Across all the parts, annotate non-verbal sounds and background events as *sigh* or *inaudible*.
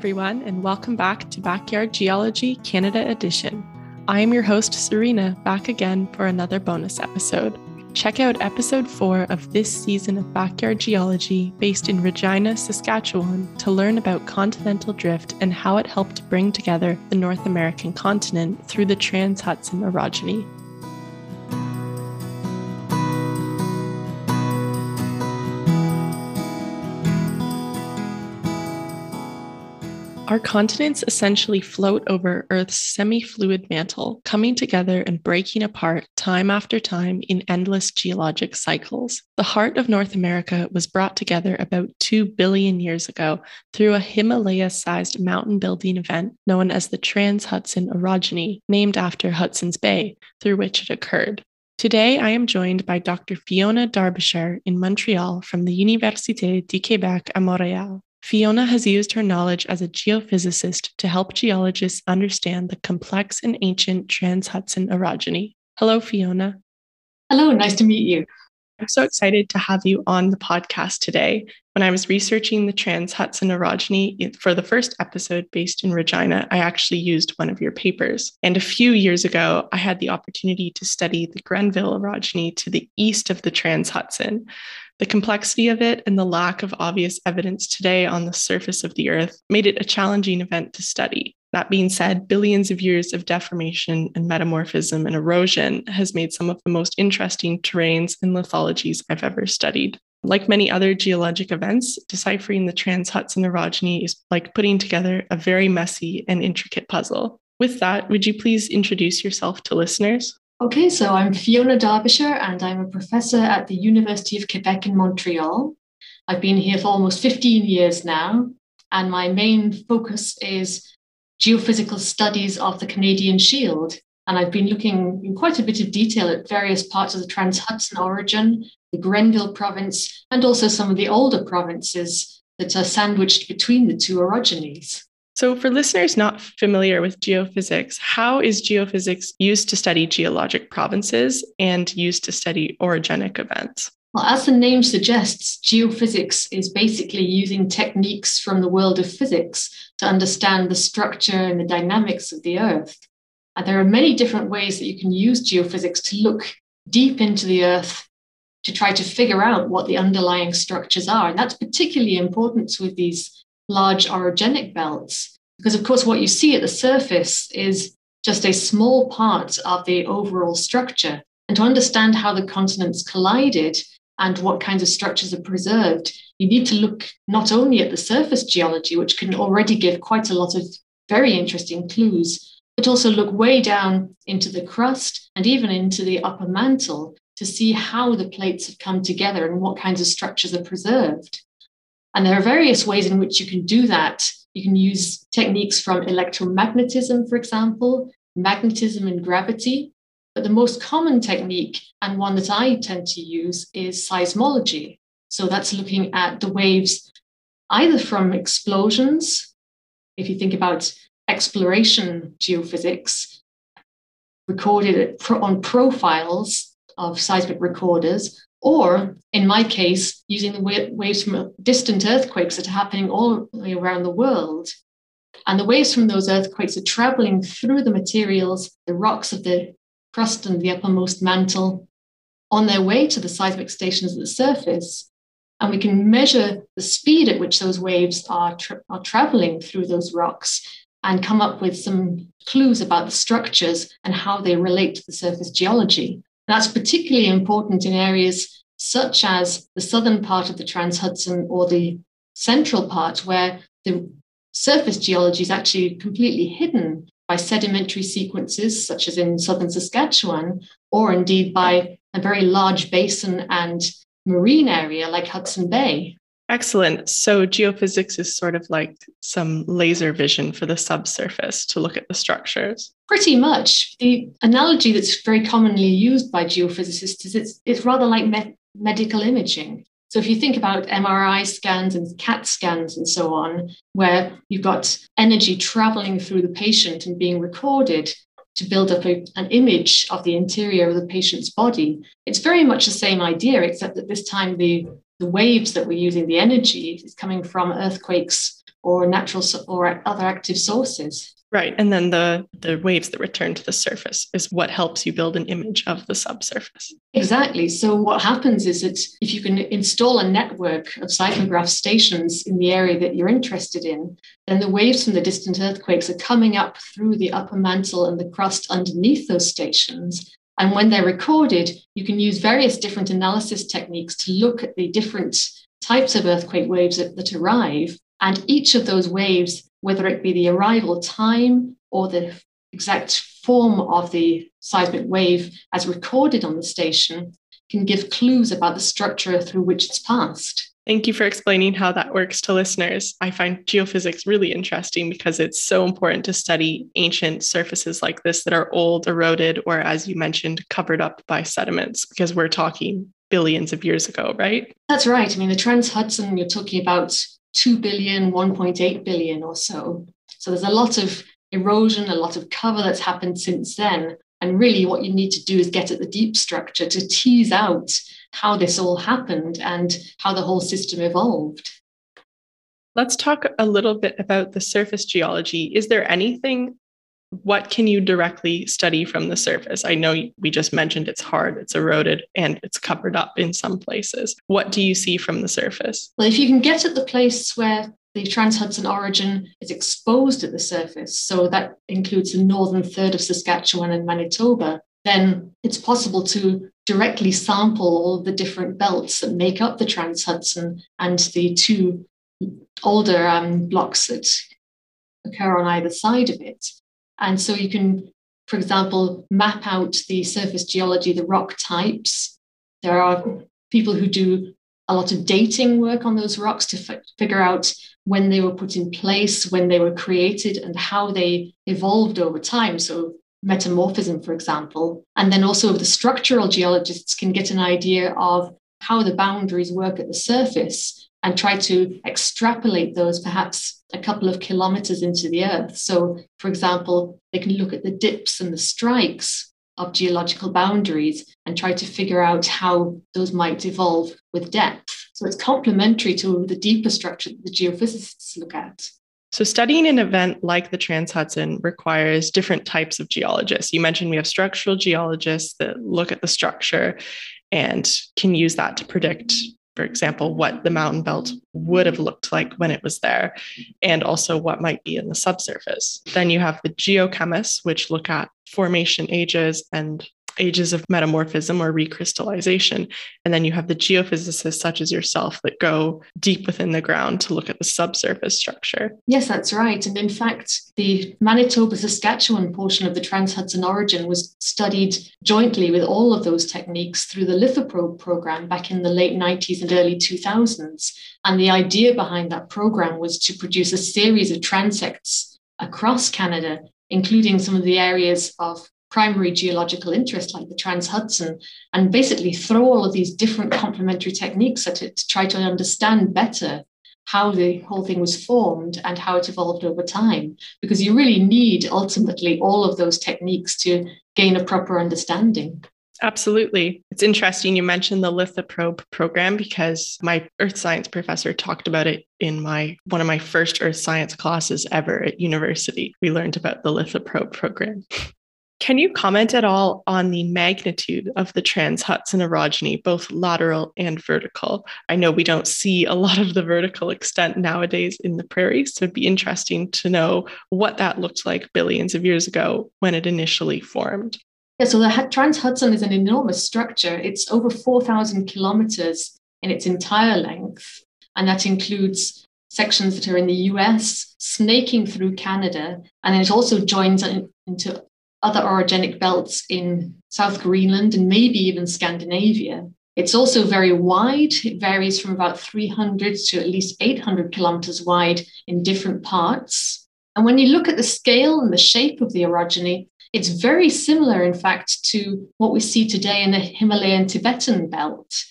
Everyone, and welcome back to Backyard Geology Canada Edition. I am your host, Serena, back again for another bonus episode. Check out episode four of this season of Backyard Geology based in Regina, Saskatchewan, to learn about continental drift and how it helped bring together the North American continent through the Trans Hudson orogeny. Our continents essentially float over Earth's semi fluid mantle, coming together and breaking apart time after time in endless geologic cycles. The heart of North America was brought together about 2 billion years ago through a Himalaya sized mountain building event known as the Trans Hudson orogeny, named after Hudson's Bay, through which it occurred. Today, I am joined by Dr. Fiona Darbyshire in Montreal from the Université du Québec à Montréal. Fiona has used her knowledge as a geophysicist to help geologists understand the complex and ancient Trans Hudson orogeny. Hello, Fiona. Hello, nice to meet you. I'm so excited to have you on the podcast today. When I was researching the Trans Hudson orogeny for the first episode based in Regina, I actually used one of your papers. And a few years ago, I had the opportunity to study the Grenville orogeny to the east of the Trans Hudson. The complexity of it and the lack of obvious evidence today on the surface of the Earth made it a challenging event to study. That being said, billions of years of deformation and metamorphism and erosion has made some of the most interesting terrains and lithologies I've ever studied. Like many other geologic events, deciphering the Trans Hudson orogeny is like putting together a very messy and intricate puzzle. With that, would you please introduce yourself to listeners? Okay, so I'm Fiona Darbyshire and I'm a professor at the University of Quebec in Montreal. I've been here for almost 15 years now, and my main focus is geophysical studies of the Canadian Shield. And I've been looking in quite a bit of detail at various parts of the Trans Hudson orogen, the Grenville province, and also some of the older provinces that are sandwiched between the two orogenies. So, for listeners not familiar with geophysics, how is geophysics used to study geologic provinces and used to study orogenic events? Well, as the name suggests, geophysics is basically using techniques from the world of physics to understand the structure and the dynamics of the Earth. And there are many different ways that you can use geophysics to look deep into the Earth to try to figure out what the underlying structures are. And that's particularly important with these large orogenic belts. Because, of course, what you see at the surface is just a small part of the overall structure. And to understand how the continents collided and what kinds of structures are preserved, you need to look not only at the surface geology, which can already give quite a lot of very interesting clues, but also look way down into the crust and even into the upper mantle to see how the plates have come together and what kinds of structures are preserved. And there are various ways in which you can do that. You can use techniques from electromagnetism, for example, magnetism and gravity. But the most common technique, and one that I tend to use, is seismology. So that's looking at the waves either from explosions, if you think about exploration geophysics, recorded on profiles of seismic recorders, or in my case, using the waves from uh, distant earthquakes that are happening all around the world. And the waves from those earthquakes are traveling through the materials, the rocks of the crust and the uppermost mantle, on their way to the seismic stations at the surface. And we can measure the speed at which those waves are, tra- are traveling through those rocks and come up with some clues about the structures and how they relate to the surface geology. That's particularly important in areas such as the southern part of the Trans Hudson or the central part, where the surface geology is actually completely hidden by sedimentary sequences, such as in southern Saskatchewan, or indeed by a very large basin and marine area like Hudson Bay. Excellent. So, geophysics is sort of like some laser vision for the subsurface to look at the structures. Pretty much. The analogy that's very commonly used by geophysicists is it's, it's rather like me- medical imaging. So, if you think about MRI scans and CAT scans and so on, where you've got energy traveling through the patient and being recorded, to build up a, an image of the interior of the patient's body. It's very much the same idea, except that this time the the waves that we're using, the energy is coming from earthquakes or natural or other active sources. Right. And then the, the waves that return to the surface is what helps you build an image of the subsurface. Exactly. So, what happens is that if you can install a network of seismograph stations in the area that you're interested in, then the waves from the distant earthquakes are coming up through the upper mantle and the crust underneath those stations. And when they're recorded, you can use various different analysis techniques to look at the different types of earthquake waves that, that arrive. And each of those waves whether it be the arrival time or the exact form of the seismic wave as recorded on the station, can give clues about the structure through which it's passed. Thank you for explaining how that works to listeners. I find geophysics really interesting because it's so important to study ancient surfaces like this that are old, eroded, or as you mentioned, covered up by sediments, because we're talking billions of years ago, right? That's right. I mean, the Trans Hudson, you're talking about 2 billion, 1.8 billion or so. So there's a lot of erosion, a lot of cover that's happened since then. And really, what you need to do is get at the deep structure to tease out how this all happened and how the whole system evolved. Let's talk a little bit about the surface geology. Is there anything what can you directly study from the surface? I know we just mentioned it's hard, it's eroded, and it's covered up in some places. What do you see from the surface? Well, if you can get at the place where the Trans Hudson orogen is exposed at the surface, so that includes the northern third of Saskatchewan and Manitoba, then it's possible to directly sample all the different belts that make up the Trans Hudson and the two older um, blocks that occur on either side of it. And so you can, for example, map out the surface geology, the rock types. There are people who do a lot of dating work on those rocks to f- figure out when they were put in place, when they were created, and how they evolved over time. So, metamorphism, for example. And then also, the structural geologists can get an idea of how the boundaries work at the surface and try to extrapolate those perhaps a couple of kilometers into the earth. So, for example, they can look at the dips and the strikes of geological boundaries and try to figure out how those might evolve with depth. So, it's complementary to the deeper structure that the geophysicists look at. So, studying an event like the Trans Hudson requires different types of geologists. You mentioned we have structural geologists that look at the structure and can use that to predict for example, what the mountain belt would have looked like when it was there, and also what might be in the subsurface. Then you have the geochemists, which look at formation ages and ages of metamorphism or recrystallization. And then you have the geophysicists, such as yourself, that go deep within the ground to look at the subsurface structure. Yes, that's right. And in fact, the Manitoba Saskatchewan portion of the Trans Hudson Orogen was studied jointly with all of those techniques through the lithoprobe program back in the late 90s and early 2000s. And the idea behind that program was to produce a series of transects across Canada including some of the areas of primary geological interest like the Trans Hudson and basically throw all of these different complementary techniques at it to try to understand better how the whole thing was formed and how it evolved over time. Because you really need ultimately all of those techniques to gain a proper understanding. Absolutely. It's interesting you mentioned the lithoprobe program because my earth science professor talked about it in my one of my first earth science classes ever at university. We learned about the lithoprobe program. *laughs* Can you comment at all on the magnitude of the trans Hudson orogeny, both lateral and vertical? I know we don't see a lot of the vertical extent nowadays in the prairies, so it'd be interesting to know what that looked like billions of years ago when it initially formed. Yeah, so the Trans Hudson is an enormous structure. It's over 4,000 kilometers in its entire length, and that includes sections that are in the US, snaking through Canada, and it also joins into other orogenic belts in South Greenland and maybe even Scandinavia. It's also very wide. It varies from about 300 to at least 800 kilometers wide in different parts. And when you look at the scale and the shape of the orogeny, it's very similar, in fact, to what we see today in the Himalayan Tibetan belt.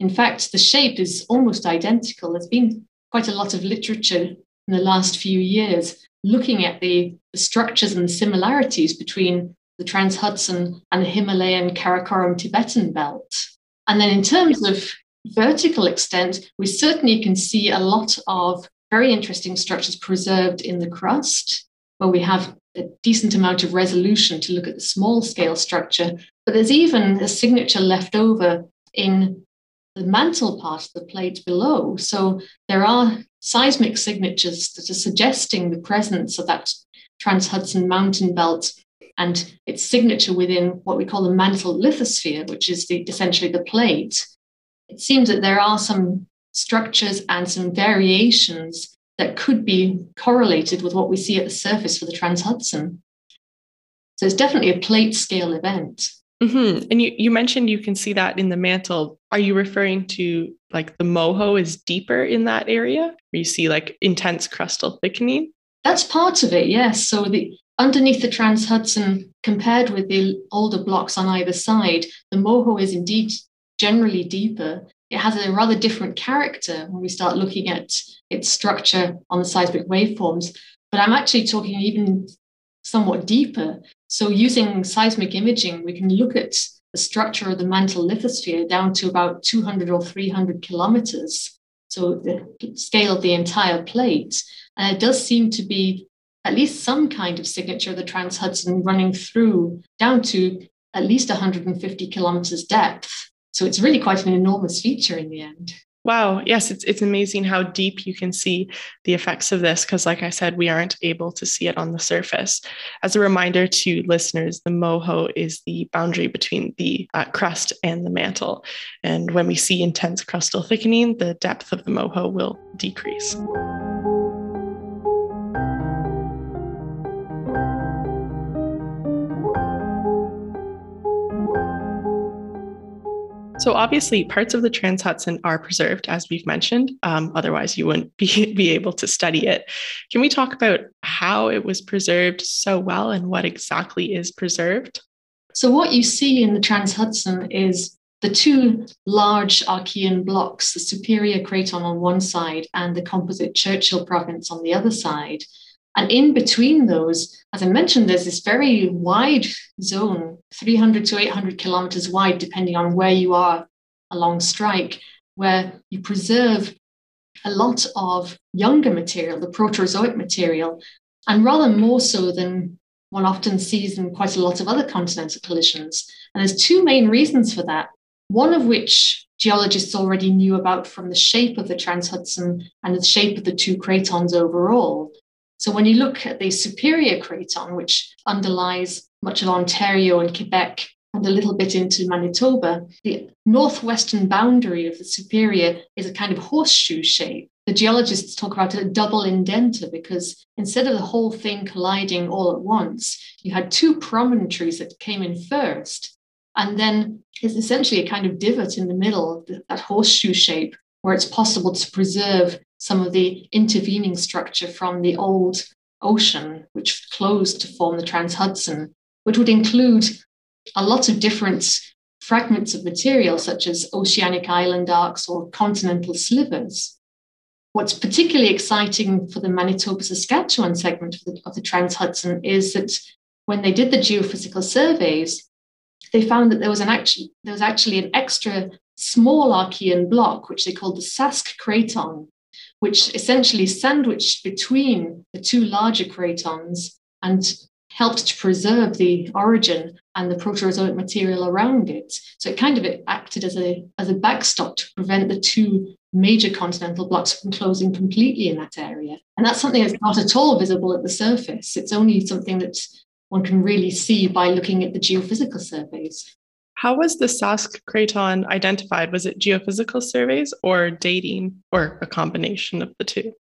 In fact, the shape is almost identical. There's been quite a lot of literature in the last few years looking at the, structures and similarities between the Trans Hudson and the Himalayan Karakoram Tibetan belt. And then, in terms of vertical extent, we certainly can see a lot of very interesting structures preserved in the crust, where we have a decent amount of resolution to look at the small scale structure. But there's even a signature left over in the mantle part of the plate below. So there are seismic signatures that are suggesting the presence of that Trans Hudson mountain belt and its signature within what we call the mantle lithosphere, which is the, essentially the plate. It seems that there are some structures and some variations that could be correlated with what we see at the surface for the Trans Hudson. So it's definitely a plate scale event. Mm-hmm. And you, you mentioned you can see that in the mantle. Are you referring to like the moho is deeper in that area where you see like intense crustal thickening? That's part of it, yes. So the underneath the Trans Hudson, compared with the older blocks on either side, the moho is indeed generally deeper. It has a rather different character when we start looking at its structure on the seismic waveforms. But I'm actually talking even somewhat deeper. So using seismic imaging, we can look at the structure of the mantle lithosphere down to about 200 or 300 kilometers. So the scale of the entire plate. And it does seem to be at least some kind of signature of the Trans Hudson running through down to at least 150 kilometers depth. So it's really quite an enormous feature in the end. Wow. Yes, it's it's amazing how deep you can see the effects of this because like I said we aren't able to see it on the surface. As a reminder to listeners, the moho is the boundary between the uh, crust and the mantle. And when we see intense crustal thickening, the depth of the moho will decrease. So obviously, parts of the Trans Hudson are preserved, as we've mentioned. Um, otherwise, you wouldn't be, *laughs* be able to study it. Can we talk about how it was preserved so well and what exactly is preserved? So what you see in the Trans Hudson is the two large Archean blocks, the Superior Craton on one side and the composite Churchill province on the other side. And in between those, as I mentioned, there's this very wide zone, 300 to 800 kilometers wide, depending on where you are along strike, where you preserve a lot of younger material, the Proterozoic material, and rather more so than one often sees in quite a lot of other continental collisions. And there's two main reasons for that. One of which geologists already knew about from the shape of the Trans Hudson and the shape of the two cratons overall. So when you look at the Superior Craton, which underlies much of Ontario and Quebec and a little bit into Manitoba, the northwestern boundary of the Superior is a kind of horseshoe shape. The geologists talk about a double indenter because instead of the whole thing colliding all at once, you had two promontories that came in first. And then it's essentially a kind of divot in the middle, that horseshoe shape, where it's possible to preserve some of the intervening structure from the old ocean, which closed to form the Trans Hudson, which would include a lot of different fragments of material, such as oceanic island arcs or continental slivers. What's particularly exciting for the Manitoba Saskatchewan segment of the, of the Trans Hudson is that when they did the geophysical surveys, they found that there was an actually there was actually an extra small Archean block, which they called the Sask Craton, which essentially sandwiched between the two larger cratons and helped to preserve the orogen and the Proterozoic material around it. So it kind of acted as a, as a backstop to prevent the two major continental blocks from closing completely in that area. And that's something that's not at all visible at the surface. It's only something that one can really see by looking at the geophysical surveys. How was the Sask craton identified? Was it geophysical surveys or dating or a combination of the two?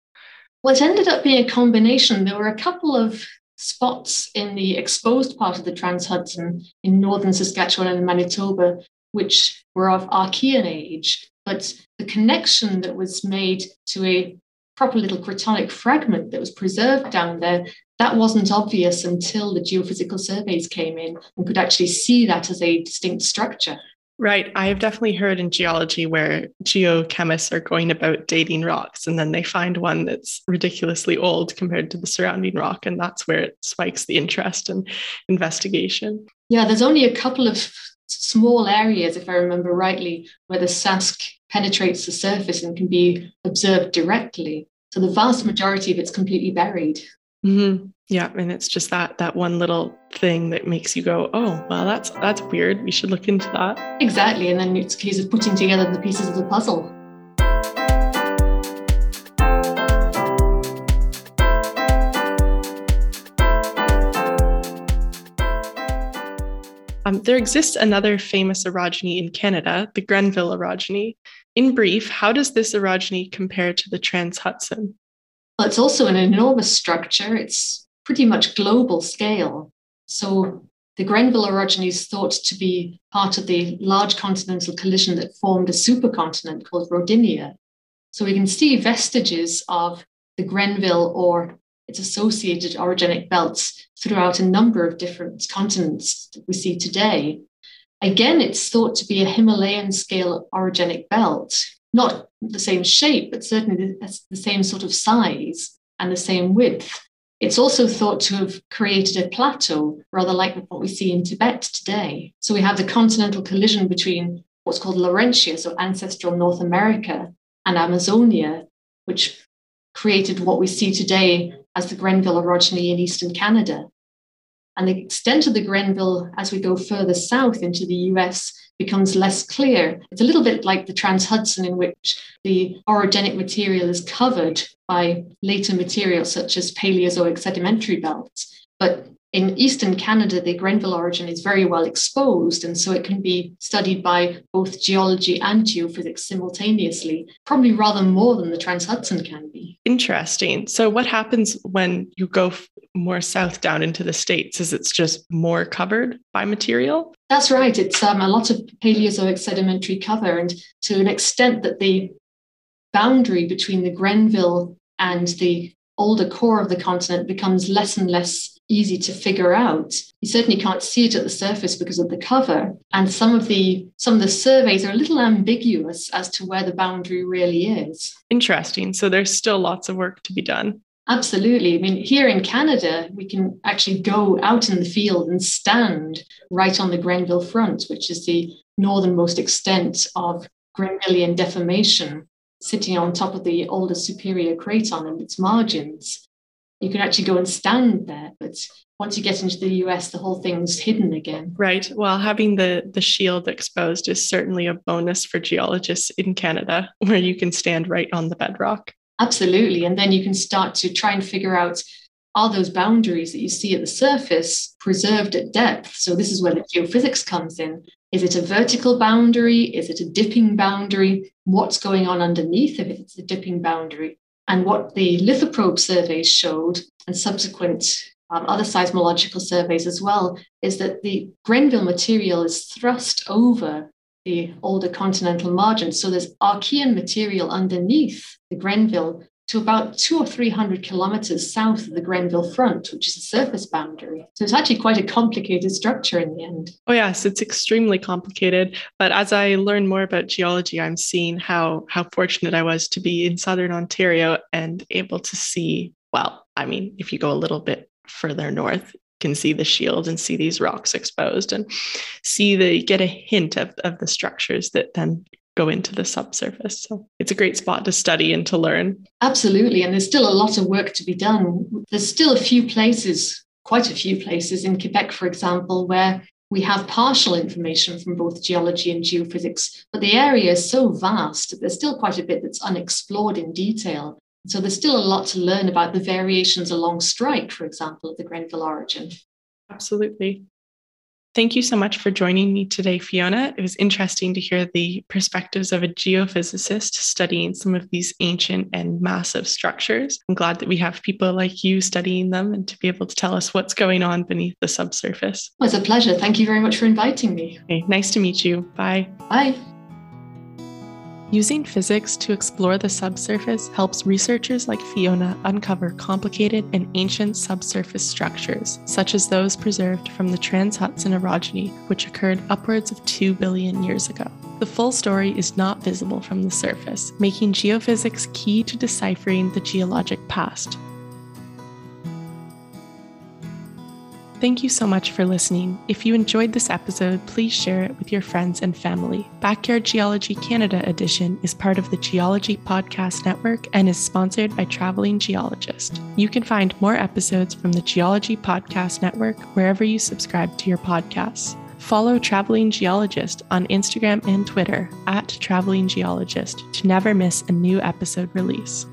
Well, it ended up being a combination. There were a couple of spots in the exposed part of the Trans Hudson in northern Saskatchewan and Manitoba, which were of Archean age. But the connection that was made to a proper little cratonic fragment that was preserved down there that wasn't obvious until the geophysical surveys came in and could actually see that as a distinct structure. Right. I have definitely heard in geology where geochemists are going about dating rocks and then they find one that's ridiculously old compared to the surrounding rock. And that's where it spikes the interest and investigation. Yeah, there's only a couple of small areas, if I remember rightly, where the Sask penetrates the surface and can be observed directly. So So the vast majority of it's completely buried. Mm-hmm. Yeah, and it's just that that one little thing that makes you go, "Oh, well, that's that's weird. We should look into that." Exactly, and then it's a case of putting together the pieces of the puzzle. Um, there exists another famous orogeny in Canada, the Grenville orogeny. In brief, how does this orogeny compare to the Trans Hudson? Well, it's also an enormous structure. It's pretty much global scale. So the Grenville orogeny is thought to be part of the large continental collision that formed a supercontinent called Rodinia. So we can see vestiges of the Grenville or its associated orogenic belts throughout a number of different continents that we see today. Again, it's thought to be a Himalayan scale orogenic belt, not the same shape, but certainly the same sort of size and the same width. It's also thought to have created a plateau, rather like what we see in Tibet today. So we have the continental collision between what's called Laurentia, so ancestral North America, and Amazonia, which created what we see today as the Grenville orogeny in eastern Canada. And the extent of the Grenville as we go further south into the US becomes less clear. It's a little bit like the Trans Hudson, in which the orogenic material is covered by later material such as Paleozoic sedimentary belts. But in eastern Canada, the Grenville orogen is very well exposed, and so it can be studied by both geology and geophysics simultaneously, probably rather more than the Trans Hudson can be. Interesting. So, what happens when you go more south down into the States? Is it's just more covered by material? That's right. It's um, a lot of Paleozoic sedimentary cover, and to an extent that the boundary between the Grenville and the older core of the continent becomes less and less easy to figure out. You certainly can't see it at the surface because of the cover. And some of the some of the surveys are a little ambiguous as to where the boundary really is. Interesting. So there's still lots of work to be done. Absolutely. I mean, here in Canada, we can actually go out in the field and stand right on the Grenville front, which is the northernmost extent of Grenvillian deformation, sitting on top of the older superior craton and its margins you can actually go and stand there. But once you get into the US, the whole thing's hidden again. Right. Well, having the the shield exposed is certainly a bonus for geologists in Canada, *laughs* where you can stand right on the bedrock. Absolutely. And then you can start to try and figure out are those boundaries that you see at the surface preserved at depth? So this is where the geophysics comes in. Is it a vertical boundary? Is it a dipping boundary? What's going on underneath if it's a dipping boundary? And what the lithoprobe surveys showed, and subsequent um, other seismological surveys as well, is that the Grenville material is thrust over the older continental margin. So there's Archean material underneath the Grenville to about two or 300 kilometers south of the Grenville front, which is a surface boundary. So it's actually quite a complicated structure in the end. Oh, yes, it's extremely complicated. But as I learn more about geology, I'm seeing how, how fortunate I was to be in Southern Ontario and able to see, well, I mean, if you go a little bit further north, can see the shield and see these rocks exposed and see the get a hint of, of the structures that then go into the subsurface. So it's a great spot to study and to learn. Absolutely. And there's still a lot of work to be done. There's still a few places, quite a few places in Quebec, for example, where we have partial information from both geology and geophysics, but the area is so vast that there's still quite a bit that's unexplored in detail. So there's still a lot to learn about the variations along strike, for example, of the Grenville orogen. Absolutely. Thank you so much for joining me today, Fiona. It was interesting to hear the perspectives of a geophysicist studying some of these ancient and massive structures. I'm glad that we have people like you studying them and to be able to tell us what's going on beneath the subsurface. Well, it's a pleasure. Thank you very much for inviting me. Okay, nice to meet you. Bye. Bye. Using physics to explore the subsurface helps researchers like Fiona uncover complicated and ancient subsurface structures, such as those preserved from the Trans Hudson orogeny, which occurred upwards of 2 billion years ago. The full story is not visible from the surface, making geophysics key to deciphering the geologic past. Thank you so much for listening. If you enjoyed this episode, please share it with your friends and family. Backyard Geology Canada edition is part of the Geology Podcast Network and is sponsored by Traveling Geologist. You can find more episodes from the Geology Podcast Network wherever you subscribe to your podcasts. Follow Traveling Geologist on Instagram and Twitter at Traveling Geologist to never miss a new episode release.